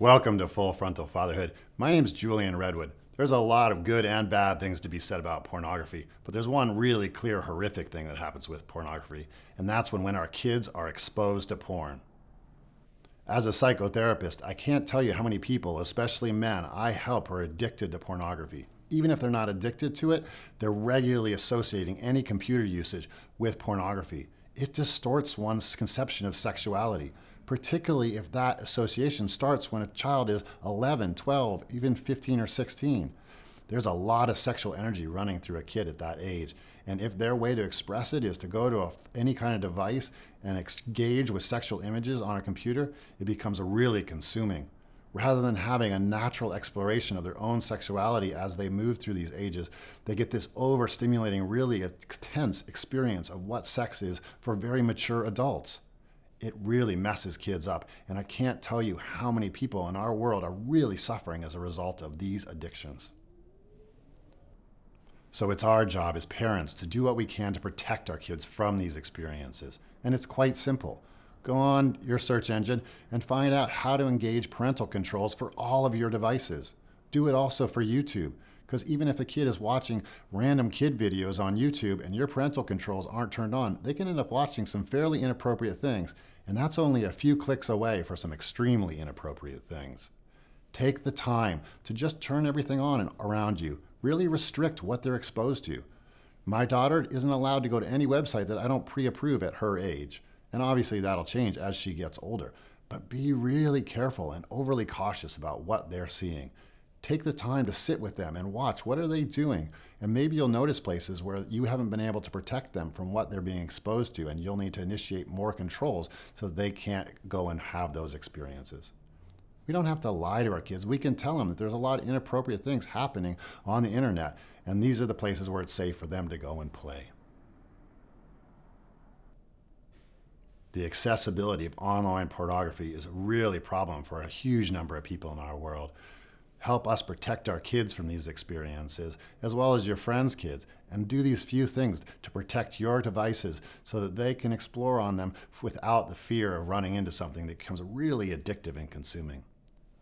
Welcome to Full Frontal Fatherhood. My name is Julian Redwood. There's a lot of good and bad things to be said about pornography, but there's one really clear, horrific thing that happens with pornography, and that's when, when our kids are exposed to porn. As a psychotherapist, I can't tell you how many people, especially men, I help are addicted to pornography. Even if they're not addicted to it, they're regularly associating any computer usage with pornography. It distorts one's conception of sexuality particularly if that association starts when a child is 11, 12, even 15 or 16. There's a lot of sexual energy running through a kid at that age. And if their way to express it is to go to a, any kind of device and engage with sexual images on a computer, it becomes really consuming. Rather than having a natural exploration of their own sexuality as they move through these ages, they get this overstimulating, really intense experience of what sex is for very mature adults it really messes kids up. And I can't tell you how many people in our world are really suffering as a result of these addictions. So it's our job as parents to do what we can to protect our kids from these experiences. And it's quite simple. Go on your search engine and find out how to engage parental controls for all of your devices. Do it also for YouTube. Because even if a kid is watching random kid videos on YouTube and your parental controls aren't turned on, they can end up watching some fairly inappropriate things. And that's only a few clicks away for some extremely inappropriate things. Take the time to just turn everything on around you. Really restrict what they're exposed to. My daughter isn't allowed to go to any website that I don't pre approve at her age. And obviously, that'll change as she gets older. But be really careful and overly cautious about what they're seeing take the time to sit with them and watch what are they doing. And maybe you'll notice places where you haven't been able to protect them from what they're being exposed to and you'll need to initiate more controls so they can't go and have those experiences. We don't have to lie to our kids. We can tell them that there's a lot of inappropriate things happening on the internet and these are the places where it's safe for them to go and play. The accessibility of online pornography is really a problem for a huge number of people in our world help us protect our kids from these experiences, as well as your friends' kids, and do these few things to protect your devices so that they can explore on them without the fear of running into something that becomes really addictive and consuming.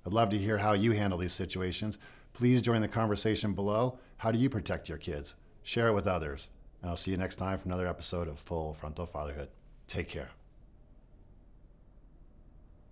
I'd love to hear how you handle these situations. Please join the conversation below. How do you protect your kids? Share it with others. And I'll see you next time for another episode of Full Frontal Fatherhood. Take care.